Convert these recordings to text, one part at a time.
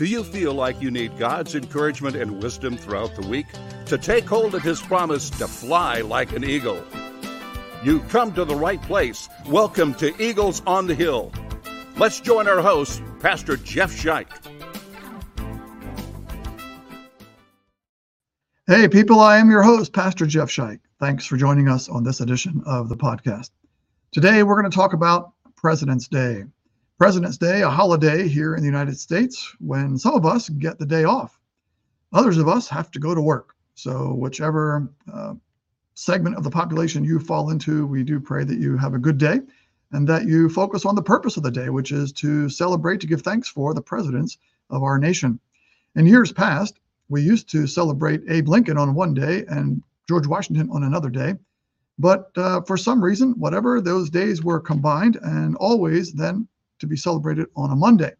Do you feel like you need God's encouragement and wisdom throughout the week to take hold of His promise to fly like an eagle? You've come to the right place. Welcome to Eagles on the Hill. Let's join our host, Pastor Jeff Scheich. Hey, people, I am your host, Pastor Jeff Scheich. Thanks for joining us on this edition of the podcast. Today, we're going to talk about President's Day. President's Day, a holiday here in the United States when some of us get the day off. Others of us have to go to work. So, whichever uh, segment of the population you fall into, we do pray that you have a good day and that you focus on the purpose of the day, which is to celebrate, to give thanks for the presidents of our nation. In years past, we used to celebrate Abe Lincoln on one day and George Washington on another day. But uh, for some reason, whatever, those days were combined and always then to be celebrated on a Monday.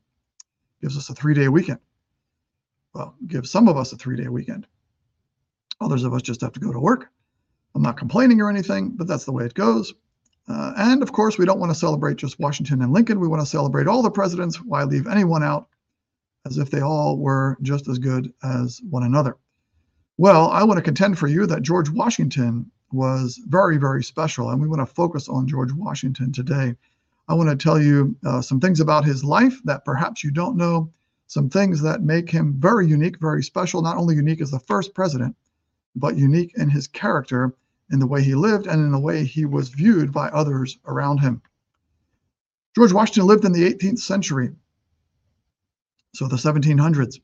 Gives us a three day weekend. Well, gives some of us a three day weekend. Others of us just have to go to work. I'm not complaining or anything, but that's the way it goes. Uh, and of course, we don't want to celebrate just Washington and Lincoln. We want to celebrate all the presidents. Why leave anyone out as if they all were just as good as one another? Well, I want to contend for you that George Washington was very, very special. And we want to focus on George Washington today. I want to tell you uh, some things about his life that perhaps you don't know, some things that make him very unique, very special, not only unique as the first president, but unique in his character, in the way he lived, and in the way he was viewed by others around him. George Washington lived in the 18th century, so the 1700s.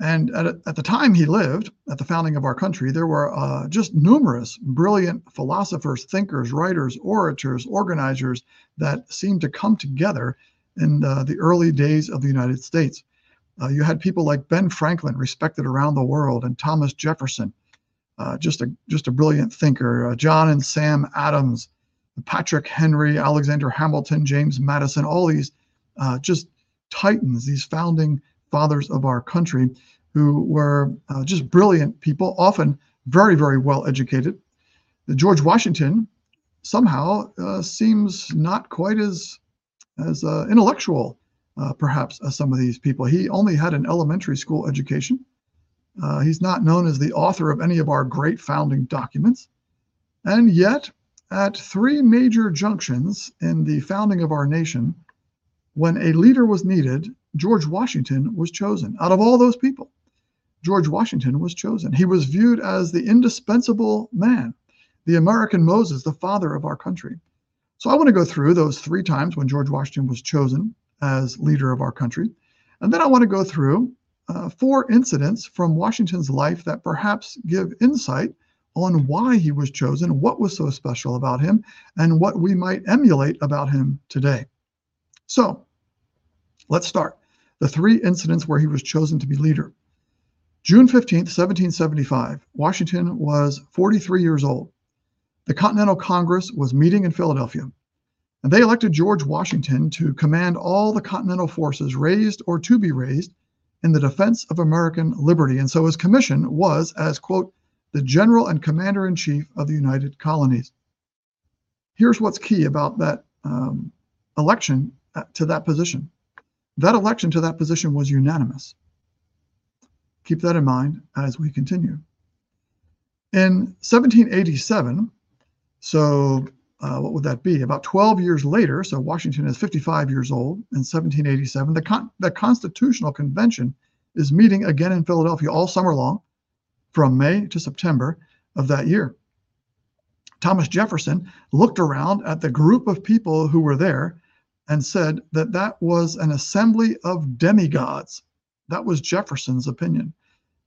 And at, at the time he lived, at the founding of our country, there were uh, just numerous brilliant philosophers, thinkers, writers, orators, organizers that seemed to come together in the early days of the United States. Uh, you had people like Ben Franklin, respected around the world, and Thomas Jefferson, uh, just a just a brilliant thinker. Uh, John and Sam Adams, Patrick Henry, Alexander Hamilton, James Madison, all these uh, just titans, these founding fathers of our country who were uh, just brilliant people, often very, very well educated. George Washington somehow uh, seems not quite as as uh, intellectual, uh, perhaps, as some of these people. He only had an elementary school education. Uh, he's not known as the author of any of our great founding documents. And yet, at three major junctions in the founding of our nation, when a leader was needed, George Washington was chosen. Out of all those people, George Washington was chosen. He was viewed as the indispensable man, the American Moses, the father of our country. So I want to go through those three times when George Washington was chosen as leader of our country. And then I want to go through uh, four incidents from Washington's life that perhaps give insight on why he was chosen, what was so special about him, and what we might emulate about him today. So let's start the three incidents where he was chosen to be leader. June 15, 1775, Washington was 43 years old. The Continental Congress was meeting in Philadelphia, and they elected George Washington to command all the Continental forces raised or to be raised in the defense of American liberty. And so his commission was as, quote, the general and commander in chief of the United Colonies. Here's what's key about that um, election to that position that election to that position was unanimous. Keep that in mind as we continue. In 1787, so uh, what would that be? About 12 years later, so Washington is 55 years old in 1787, the, Con- the Constitutional Convention is meeting again in Philadelphia all summer long from May to September of that year. Thomas Jefferson looked around at the group of people who were there and said that that was an assembly of demigods. That was Jefferson's opinion.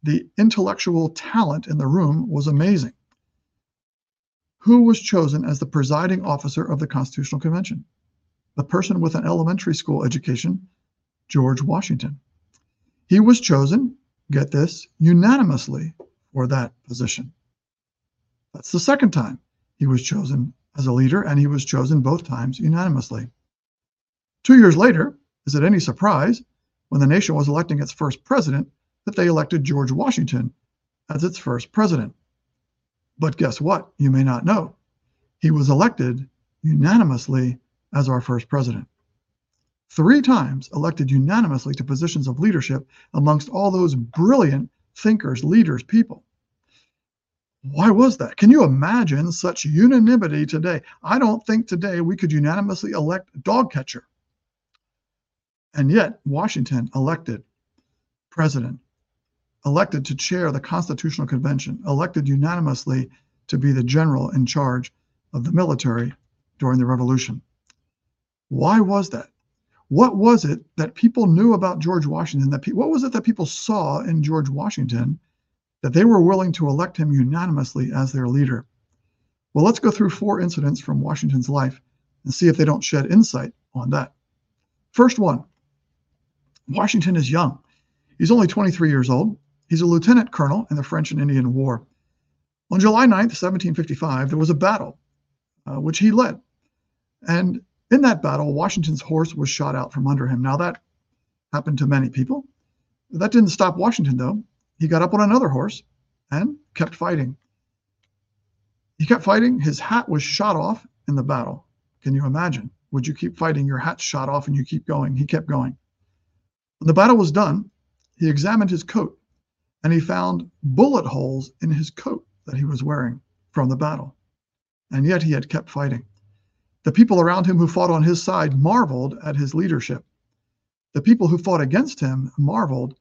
The intellectual talent in the room was amazing. Who was chosen as the presiding officer of the Constitutional Convention? The person with an elementary school education, George Washington. He was chosen, get this, unanimously for that position. That's the second time he was chosen as a leader, and he was chosen both times unanimously. Two years later, is it any surprise, when the nation was electing its first president, that they elected George Washington as its first president? But guess what? You may not know. He was elected unanimously as our first president. three times elected unanimously to positions of leadership amongst all those brilliant thinkers, leaders, people. Why was that? Can you imagine such unanimity today? I don't think today we could unanimously elect dog catcher. And yet, Washington elected president, elected to chair the Constitutional Convention, elected unanimously to be the general in charge of the military during the Revolution. Why was that? What was it that people knew about George Washington? That pe- what was it that people saw in George Washington that they were willing to elect him unanimously as their leader? Well, let's go through four incidents from Washington's life and see if they don't shed insight on that. First one Washington is young. He's only 23 years old. He's a lieutenant colonel in the French and Indian War. On July 9th, 1755, there was a battle, uh, which he led. And in that battle, Washington's horse was shot out from under him. Now, that happened to many people. That didn't stop Washington, though. He got up on another horse and kept fighting. He kept fighting. His hat was shot off in the battle. Can you imagine? Would you keep fighting? Your hat shot off and you keep going. He kept going. When the battle was done, he examined his coat and he found bullet holes in his coat that he was wearing from the battle. And yet he had kept fighting. The people around him who fought on his side marveled at his leadership. The people who fought against him marveled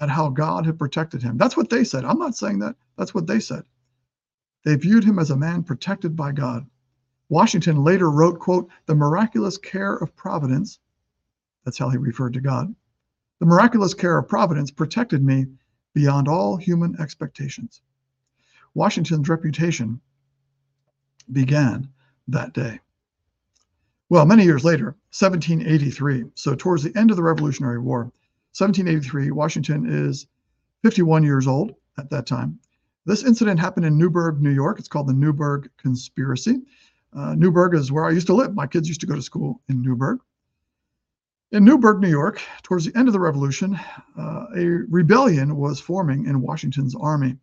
at how God had protected him. That's what they said. I'm not saying that. That's what they said. They viewed him as a man protected by God. Washington later wrote, quote, the miraculous care of providence. That's how he referred to God. The miraculous care of providence protected me beyond all human expectations. Washington's reputation began that day. Well, many years later, 1783, so towards the end of the Revolutionary War, 1783, Washington is 51 years old at that time. This incident happened in Newburgh, New York. It's called the Newburgh Conspiracy. Uh, Newburgh is where I used to live. My kids used to go to school in Newburgh. In Newburgh, New York, towards the end of the Revolution, uh, a rebellion was forming in Washington's army.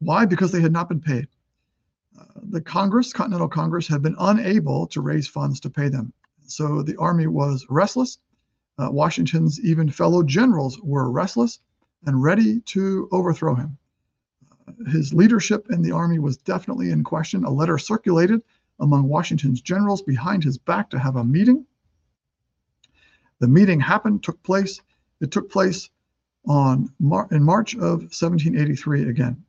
Why? Because they had not been paid the Congress, Continental Congress, had been unable to raise funds to pay them. So the army was restless. Uh, Washington's even fellow generals were restless and ready to overthrow him. Uh, his leadership in the army was definitely in question. A letter circulated among Washington's generals behind his back to have a meeting. The meeting happened, took place. It took place on Mar- in March of 1783 again.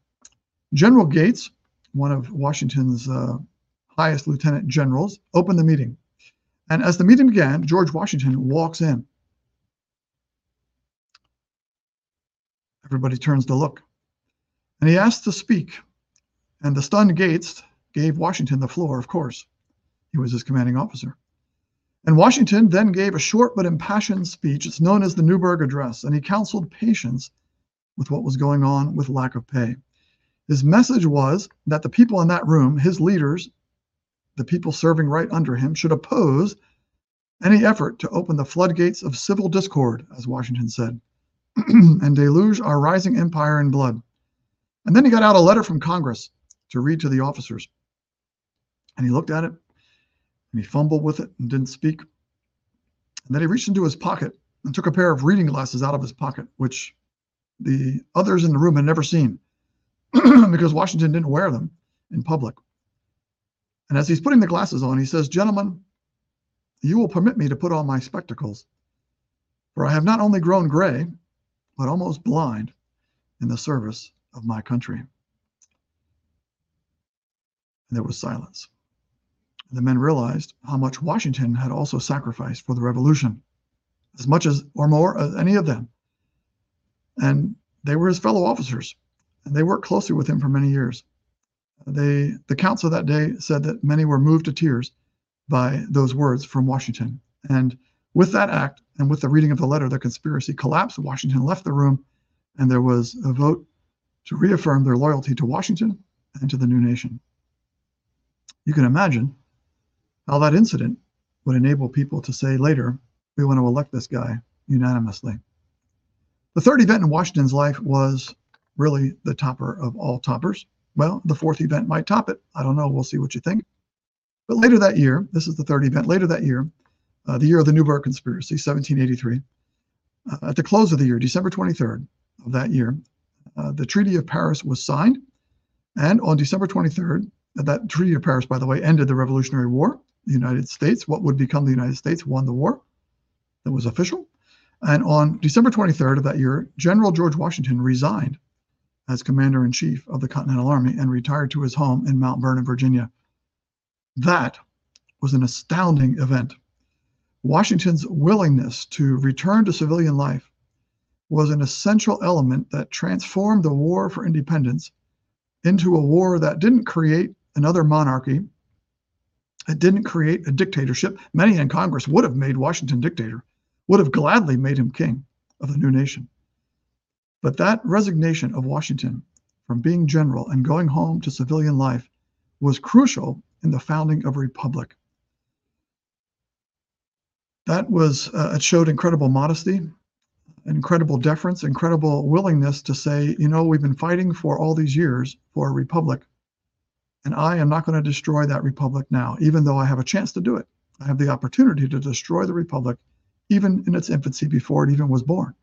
General Gates, one of Washington's uh, highest lieutenant generals, opened the meeting. And as the meeting began, George Washington walks in. Everybody turns to look. And he asked to speak. And the stunned Gates gave Washington the floor, of course. He was his commanding officer. And Washington then gave a short but impassioned speech. It's known as the Newburgh Address. And he counseled patience with what was going on with lack of pay. His message was that the people in that room, his leaders, the people serving right under him, should oppose any effort to open the floodgates of civil discord, as Washington said, and deluge our rising empire in blood. And then he got out a letter from Congress to read to the officers. And he looked at it and he fumbled with it and didn't speak. And then he reached into his pocket and took a pair of reading glasses out of his pocket, which the others in the room had never seen. because Washington didn't wear them in public. And as he's putting the glasses on, he says, Gentlemen, you will permit me to put on my spectacles, for I have not only grown gray, but almost blind in the service of my country. And there was silence. The men realized how much Washington had also sacrificed for the revolution, as much as or more as any of them. And they were his fellow officers and they worked closely with him for many years. They, the council that day said that many were moved to tears by those words from Washington. And with that act and with the reading of the letter, the conspiracy collapsed. Washington left the room, and there was a vote to reaffirm their loyalty to Washington and to the new nation. You can imagine how that incident would enable people to say later, we want to elect this guy unanimously. The third event in Washington's life was really the topper of all toppers. Well, the fourth event might top it. I don't know. We'll see what you think. But later that year, this is the third event, later that year, uh, the year of the Newburgh Conspiracy, 1783. Uh, at the close of the year, December 23rd of that year, uh, the Treaty of Paris was signed. And on December 23rd, that Treaty of Paris, by the way, ended the Revolutionary War. The United States, what would become the United States, won the war. That was official. And on December 23rd of that year, General George Washington resigned as commander in chief of the Continental Army and retired to his home in Mount Vernon, Virginia. That was an astounding event. Washington's willingness to return to civilian life was an essential element that transformed the war for independence into a war that didn't create another monarchy. It didn't create a dictatorship. Many in Congress would have made Washington dictator, would have gladly made him king of the new nation. But that resignation of Washington from being general and going home to civilian life was crucial in the founding of a republic. That was, uh, it showed incredible modesty, incredible deference, incredible willingness to say, you know, we've been fighting for all these years for a republic, and I am not going to destroy that republic now, even though I have a chance to do it. I have the opportunity to destroy the republic, even in its infancy before it even was born.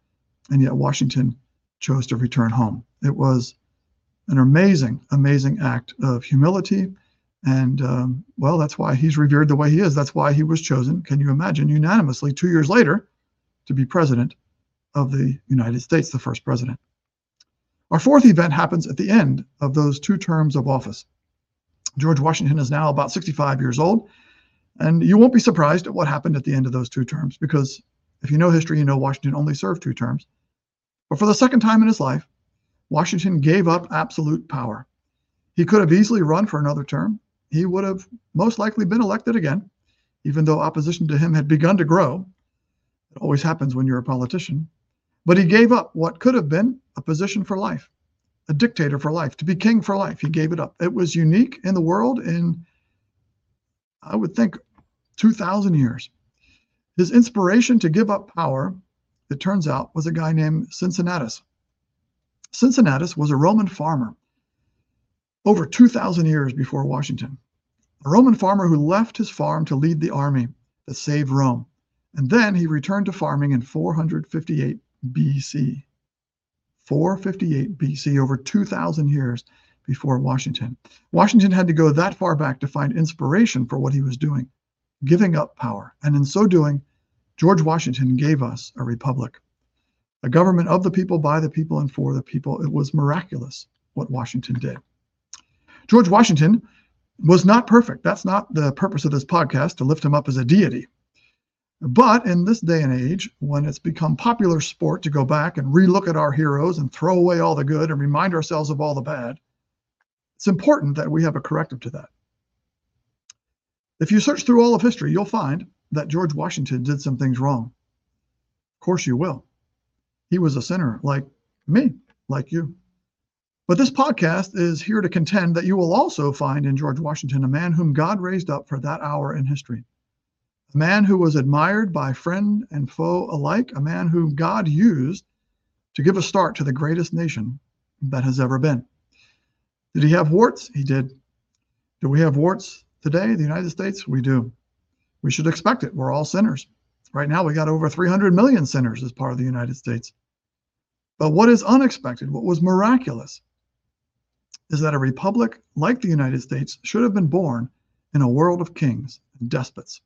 And yet Washington chose to return home. It was an amazing, amazing act of humility. And um, well, that's why he's revered the way he is. That's why he was chosen. Can you imagine unanimously two years later to be president of the United States, the first president? Our fourth event happens at the end of those two terms of office. George Washington is now about 65 years old. And you won't be surprised at what happened at the end of those two terms, because if you know history, you know Washington only served two terms. But for the second time in his life, Washington gave up absolute power. He could have easily run for another term. He would have most likely been elected again, even though opposition to him had begun to grow. It always happens when you're a politician. But he gave up what could have been a position for life, a dictator for life, to be king for life. He gave it up. It was unique in the world in, I would think, 2,000 years. His inspiration to give up power it turns out, was a guy named Cincinnatus. Cincinnatus was a Roman farmer over 2,000 years before Washington. A Roman farmer who left his farm to lead the army that saved Rome. And then he returned to farming in 458 BC. 458 BC, over 2,000 years before Washington. Washington had to go that far back to find inspiration for what he was doing, giving up power. And in so doing, George Washington gave us a republic, a government of the people, by the people, and for the people. It was miraculous what Washington did. George Washington was not perfect. That's not the purpose of this podcast to lift him up as a deity. But in this day and age, when it's become popular sport to go back and relook at our heroes and throw away all the good and remind ourselves of all the bad, it's important that we have a corrective to that. If you search through all of history, you'll find that George Washington did some things wrong. Of course, you will. He was a sinner like me, like you. But this podcast is here to contend that you will also find in George Washington a man whom God raised up for that hour in history. A man who was admired by friend and foe alike, a man whom God used to give a start to the greatest nation that has ever been. Did he have warts? He did. Do we have warts today, the United States? We do. We should expect it. We're all sinners. Right now, we got over 300 million sinners as part of the United States. But what is unexpected, what was miraculous, is that a republic like the United States should have been born in a world of kings and despots.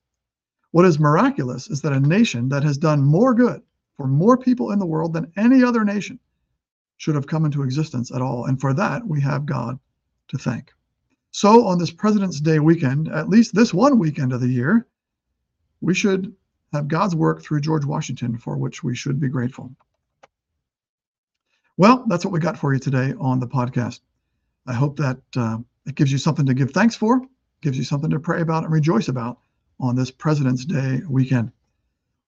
What is miraculous is that a nation that has done more good for more people in the world than any other nation should have come into existence at all. And for that, we have God to thank. So, on this President's Day weekend, at least this one weekend of the year, we should have God's work through George Washington, for which we should be grateful. Well, that's what we got for you today on the podcast. I hope that uh, it gives you something to give thanks for, gives you something to pray about and rejoice about on this President's Day weekend.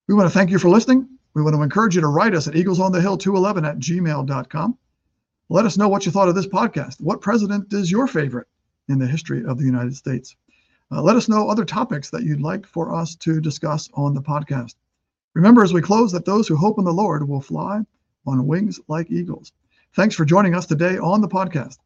We want to thank you for listening. We want to encourage you to write us at eaglesonthehill211 at gmail.com. Let us know what you thought of this podcast. What president is your favorite in the history of the United States? Uh, let us know other topics that you'd like for us to discuss on the podcast. Remember, as we close, that those who hope in the Lord will fly on wings like eagles. Thanks for joining us today on the podcast.